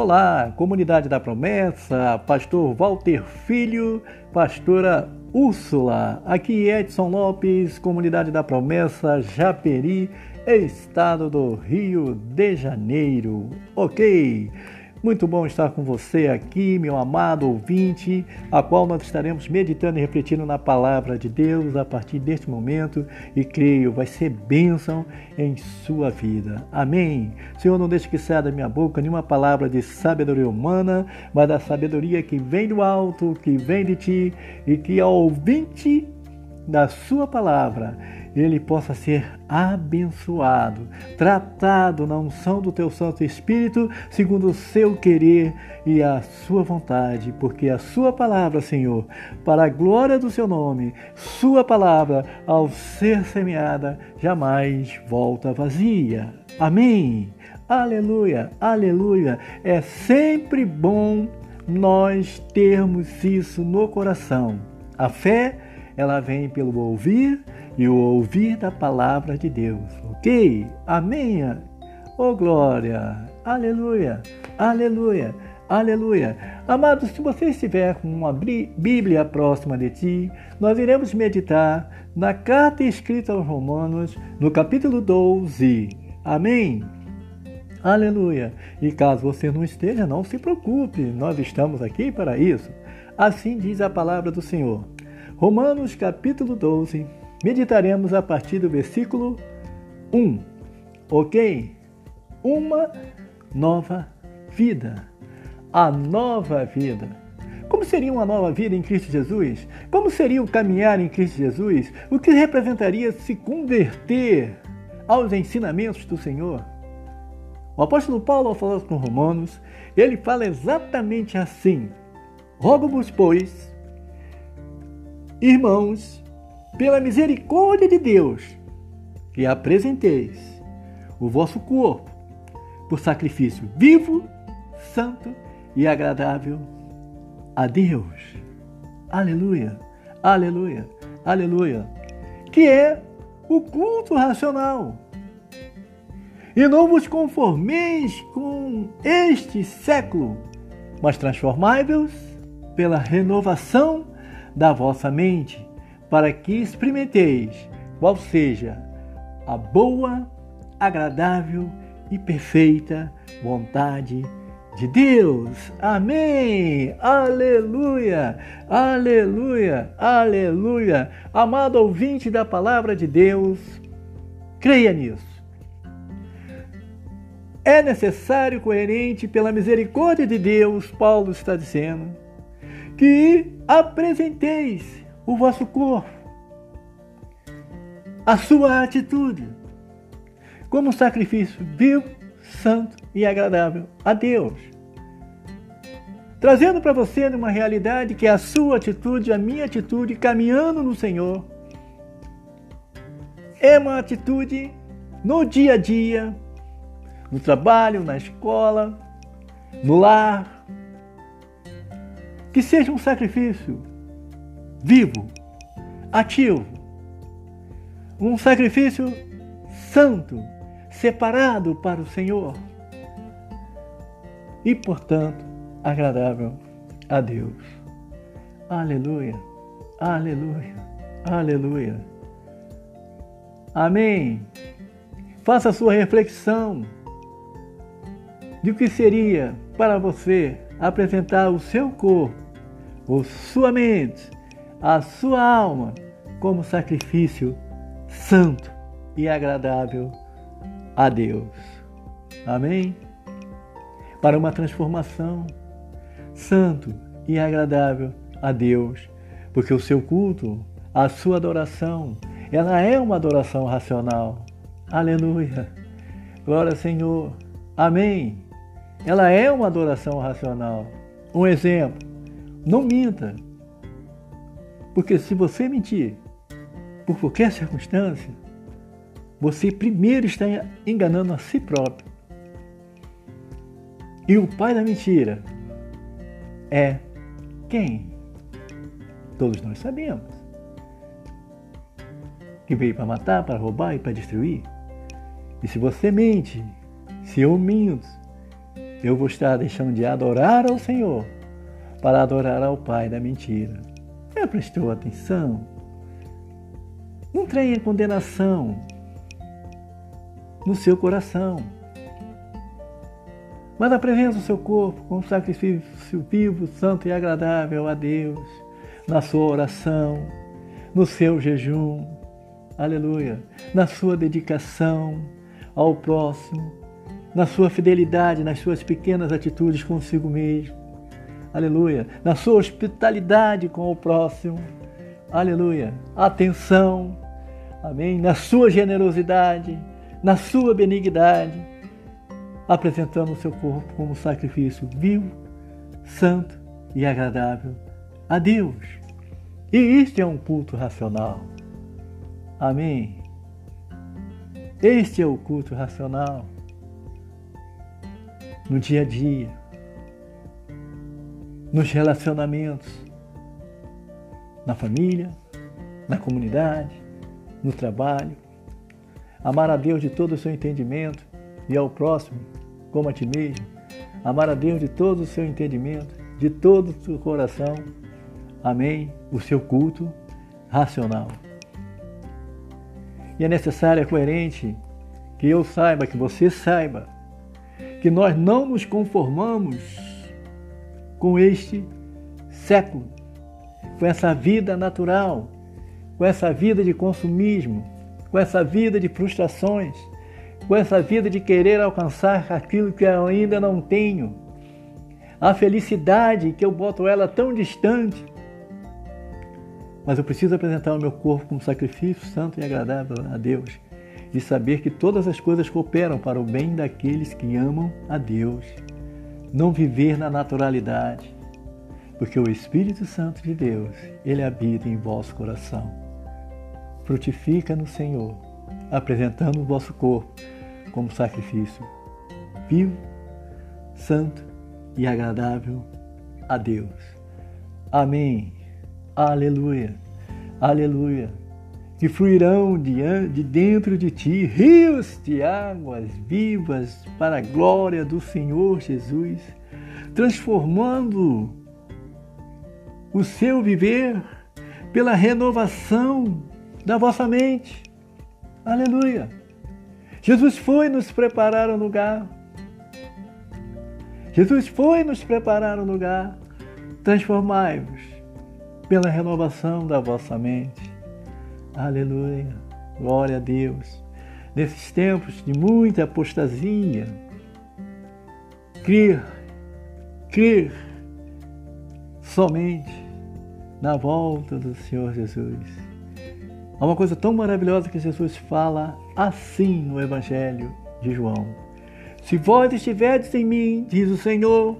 Olá, comunidade da promessa, pastor Walter Filho, pastora Úrsula, aqui Edson Lopes, comunidade da promessa, Japeri, estado do Rio de Janeiro. Ok. Muito bom estar com você aqui, meu amado ouvinte, a qual nós estaremos meditando e refletindo na palavra de Deus a partir deste momento e creio vai ser bênção em sua vida. Amém. Senhor, não deixe que saia da minha boca nenhuma palavra de sabedoria humana, mas da sabedoria que vem do alto, que vem de ti e que ao ouvinte da sua palavra ele possa ser abençoado, tratado na unção do teu Santo Espírito, segundo o seu querer e a sua vontade, porque a sua palavra, Senhor, para a glória do seu nome, sua palavra, ao ser semeada, jamais volta vazia. Amém. Aleluia, aleluia. É sempre bom nós termos isso no coração. A fé, ela vem pelo ouvir e o ouvir da palavra de Deus. Ok? Amém? Oh glória! Aleluia! Aleluia! Aleluia! Amados, se você estiver com uma Bíblia próxima de ti, nós iremos meditar na carta escrita aos Romanos, no capítulo 12. Amém? Aleluia! E caso você não esteja, não se preocupe, nós estamos aqui para isso. Assim diz a palavra do Senhor. Romanos capítulo 12, Meditaremos a partir do versículo 1. Ok? Uma nova vida. A nova vida. Como seria uma nova vida em Cristo Jesus? Como seria o caminhar em Cristo Jesus? O que representaria se converter aos ensinamentos do Senhor? O apóstolo Paulo, ao falar com Romanos, ele fala exatamente assim: Rogo-vos, pois, irmãos, pela misericórdia de Deus, que apresenteis o vosso corpo por sacrifício vivo, santo e agradável a Deus. Aleluia, aleluia, aleluia. Que é o culto racional. E não vos conformeis com este século, mas transformai-vos pela renovação da vossa mente para que experimenteis qual seja a boa, agradável e perfeita vontade de Deus. Amém! Aleluia! Aleluia! Aleluia! Amado ouvinte da palavra de Deus, creia nisso. É necessário, coerente pela misericórdia de Deus, Paulo está dizendo, que apresenteis o vosso corpo, a sua atitude, como sacrifício vivo, santo e agradável a Deus. Trazendo para você uma realidade que é a sua atitude, a minha atitude, caminhando no Senhor, é uma atitude no dia a dia, no trabalho, na escola, no lar, que seja um sacrifício vivo, ativo. Um sacrifício santo, separado para o Senhor e, portanto, agradável a Deus. Aleluia, aleluia, aleluia. Amém. Faça a sua reflexão de o que seria para você apresentar o seu corpo, ou sua mente, a sua alma como sacrifício santo e agradável a Deus. Amém? Para uma transformação santo e agradável a Deus, porque o seu culto, a sua adoração, ela é uma adoração racional. Aleluia. Glória ao Senhor. Amém. Ela é uma adoração racional. Um exemplo: não minta. Porque se você mentir por qualquer circunstância, você primeiro está enganando a si próprio. E o pai da mentira é quem? Todos nós sabemos. Que veio para matar, para roubar e para destruir. E se você mente, se eu minto, eu vou estar deixando de adorar ao Senhor para adorar ao Pai da mentira. Já prestou atenção? Não tenha condenação no seu coração. Mas apresenta o seu corpo como sacrifício vivo, santo e agradável a Deus, na sua oração, no seu jejum, aleluia, na sua dedicação ao próximo, na sua fidelidade, nas suas pequenas atitudes consigo mesmo, aleluia, na sua hospitalidade com o próximo, aleluia, atenção, amém, na sua generosidade, na sua benignidade, apresentando o seu corpo como sacrifício vivo, santo e agradável a Deus. E este é um culto racional. Amém. Este é o culto racional. No dia a dia, nos relacionamentos, na família, na comunidade, no trabalho. Amar a Deus de todo o seu entendimento e ao próximo como a ti mesmo. Amar a Deus de todo o seu entendimento, de todo o seu coração. Amém. O seu culto racional. E é necessário, é coerente que eu saiba, que você saiba, que nós não nos conformamos com este século, com essa vida natural, com essa vida de consumismo, com essa vida de frustrações, com essa vida de querer alcançar aquilo que eu ainda não tenho. A felicidade que eu boto ela tão distante. Mas eu preciso apresentar o meu corpo como sacrifício santo e agradável a Deus e saber que todas as coisas cooperam para o bem daqueles que amam a Deus. Não viver na naturalidade, porque o Espírito Santo de Deus, ele habita em vosso coração frutifica no Senhor, apresentando o vosso corpo como sacrifício vivo, santo e agradável a Deus. Amém. Aleluia. Aleluia. Que fluirão de dentro de ti rios de águas vivas para a glória do Senhor Jesus, transformando o seu viver pela renovação da vossa mente. Aleluia. Jesus foi nos preparar um lugar. Jesus foi nos preparar um lugar. Transformai-vos pela renovação da vossa mente. Aleluia. Glória a Deus. Nesses tempos de muita apostasia, crer, crer somente na volta do Senhor Jesus Há uma coisa tão maravilhosa que Jesus fala assim no Evangelho de João. Se vós estiverdes em mim, diz o Senhor,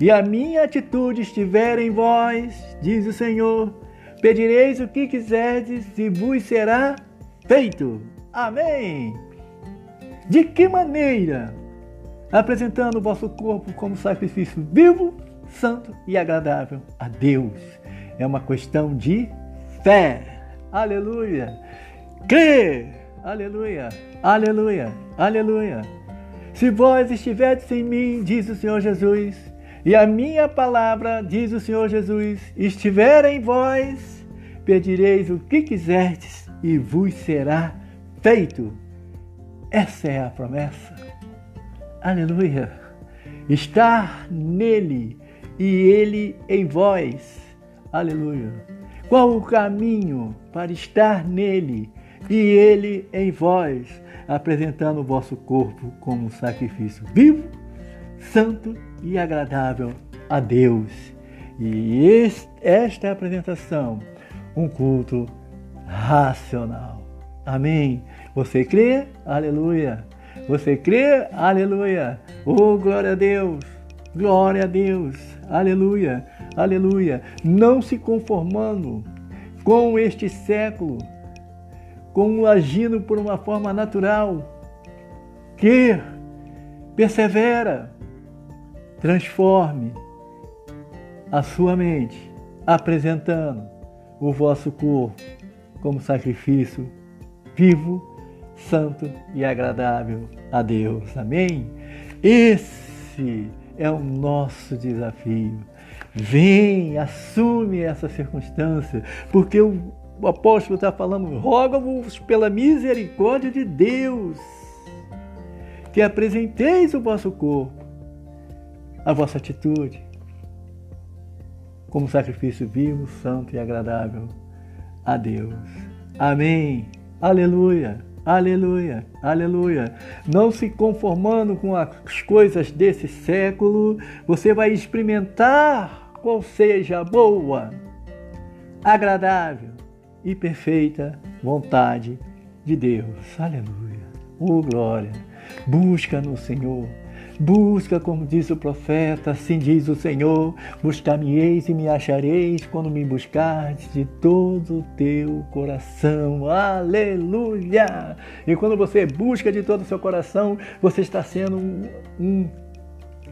e a minha atitude estiver em vós, diz o Senhor, pedireis o que quiserdes e vos será feito. Amém. De que maneira? Apresentando o vosso corpo como sacrifício vivo, santo e agradável a Deus. É uma questão de fé. Aleluia. Crê. Aleluia. Aleluia. Aleluia. Se vós estiverdes em mim, diz o Senhor Jesus, e a minha palavra, diz o Senhor Jesus, estiver em vós, pedireis o que quiserdes e vos será feito. Essa é a promessa. Aleluia. Estar nele e ele em vós. Aleluia. Qual o caminho para estar nele e ele em vós, apresentando o vosso corpo como sacrifício vivo, santo e agradável a Deus? E esta é a apresentação, um culto racional. Amém. Você crê? Aleluia. Você crê? Aleluia. Oh, glória a Deus. Glória a Deus. Aleluia. Aleluia. Não se conformando com este século, como agindo por uma forma natural, que persevera, transforme a sua mente, apresentando o vosso corpo como sacrifício vivo, santo e agradável a Deus. Amém? Esse é o nosso desafio. Vem, assume essa circunstância, porque o apóstolo está falando: roga-vos pela misericórdia de Deus, que apresenteis o vosso corpo, a vossa atitude, como sacrifício vivo, santo e agradável a Deus. Amém. Aleluia. Aleluia, aleluia. Não se conformando com as coisas desse século, você vai experimentar qual seja a boa, agradável e perfeita vontade de Deus. Aleluia. Oh glória. Busca no Senhor Busca, como diz o profeta, assim diz o Senhor: buscar-me-eis e me achareis quando me buscardes de todo o teu coração. Aleluia! E quando você busca de todo o seu coração, você está sendo um, um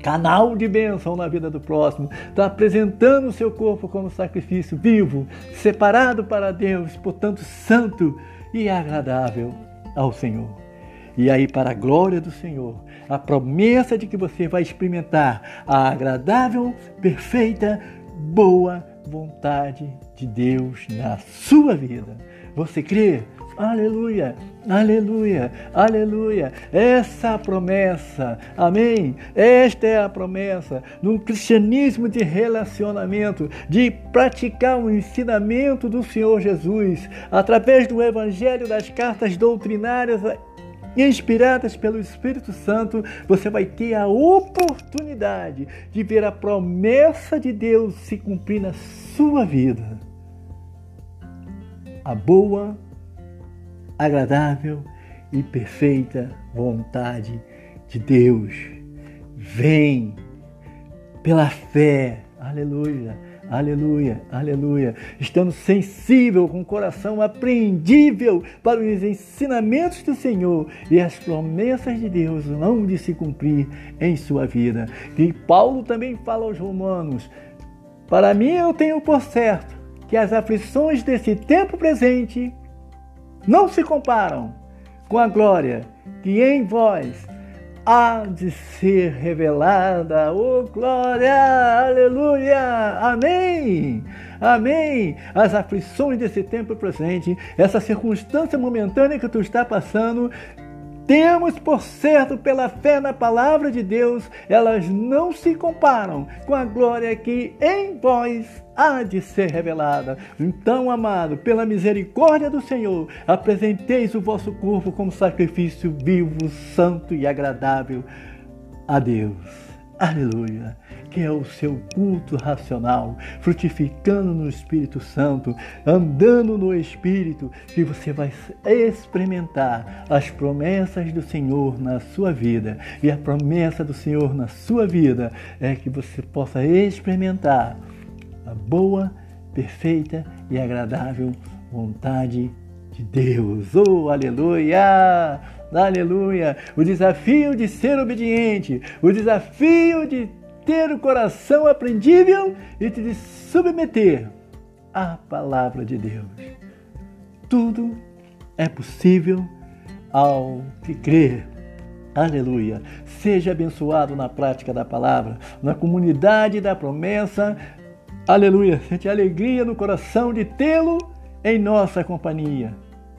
canal de bênção na vida do próximo, está apresentando o seu corpo como sacrifício vivo, separado para Deus, portanto, santo e agradável ao Senhor. E aí, para a glória do Senhor, a promessa de que você vai experimentar a agradável, perfeita, boa vontade de Deus na sua vida. Você crê? Aleluia, aleluia, aleluia. Essa promessa, amém? Esta é a promessa num cristianismo de relacionamento, de praticar o ensinamento do Senhor Jesus através do evangelho das cartas doutrinárias inspiradas pelo Espírito Santo, você vai ter a oportunidade de ver a promessa de Deus se cumprir na sua vida. A boa, agradável e perfeita vontade de Deus. Vem pela fé, aleluia Aleluia, aleluia. Estando sensível, com o coração apreendível para os ensinamentos do Senhor e as promessas de Deus não de se cumprir em sua vida. E Paulo também fala aos Romanos: Para mim eu tenho por certo que as aflições desse tempo presente não se comparam com a glória que em vós há de ser revelada. Oh, glória! Aleluia! Amém! Amém! As aflições desse tempo presente, essa circunstância momentânea que tu está passando, temos por certo pela fé na palavra de Deus, elas não se comparam com a glória que em vós há de ser revelada. Então, amado, pela misericórdia do Senhor, apresenteis o vosso corpo como sacrifício vivo, santo e agradável a Deus. Aleluia! Que é o seu culto racional, frutificando no Espírito Santo, andando no Espírito, que você vai experimentar as promessas do Senhor na sua vida. E a promessa do Senhor na sua vida é que você possa experimentar a boa, perfeita e agradável vontade de Deus. Oh, aleluia! Aleluia! O desafio de ser obediente, o desafio de ter o coração aprendível e de submeter à palavra de Deus. Tudo é possível ao que crer. Aleluia. Seja abençoado na prática da palavra, na comunidade da promessa. Aleluia. Sente alegria no coração de tê-lo em nossa companhia.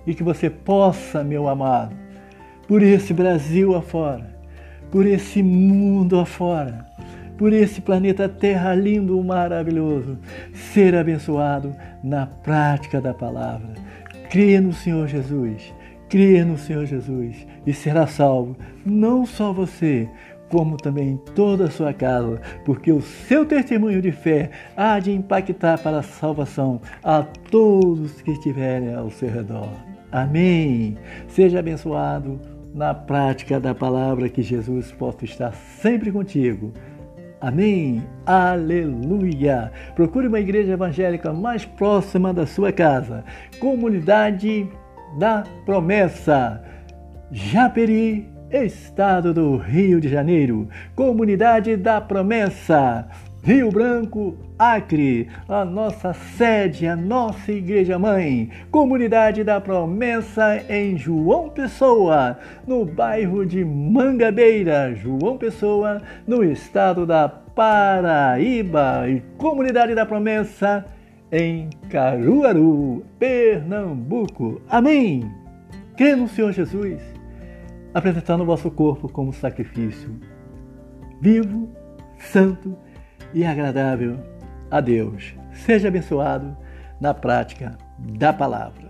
E que você possa, meu amado, por esse Brasil afora, por esse mundo afora, por esse planeta Terra lindo, maravilhoso, ser abençoado na prática da palavra. Crê no Senhor Jesus, crê no Senhor Jesus e será salvo, não só você, como também toda a sua casa, porque o seu testemunho de fé há de impactar para a salvação a todos que estiverem ao seu redor. Amém. Seja abençoado na prática da palavra que Jesus possa estar sempre contigo. Amém. Aleluia. Procure uma igreja evangélica mais próxima da sua casa. Comunidade da Promessa. Japeri, Estado do Rio de Janeiro. Comunidade da Promessa. Rio Branco, Acre, a nossa sede, a nossa igreja mãe, Comunidade da Promessa em João Pessoa, no bairro de Mangabeira, João Pessoa, no estado da Paraíba, e Comunidade da Promessa em Caruaru, Pernambuco. Amém. Crê no Senhor Jesus, apresentando o vosso corpo como sacrifício vivo, santo e agradável a Deus. Seja abençoado na prática da palavra.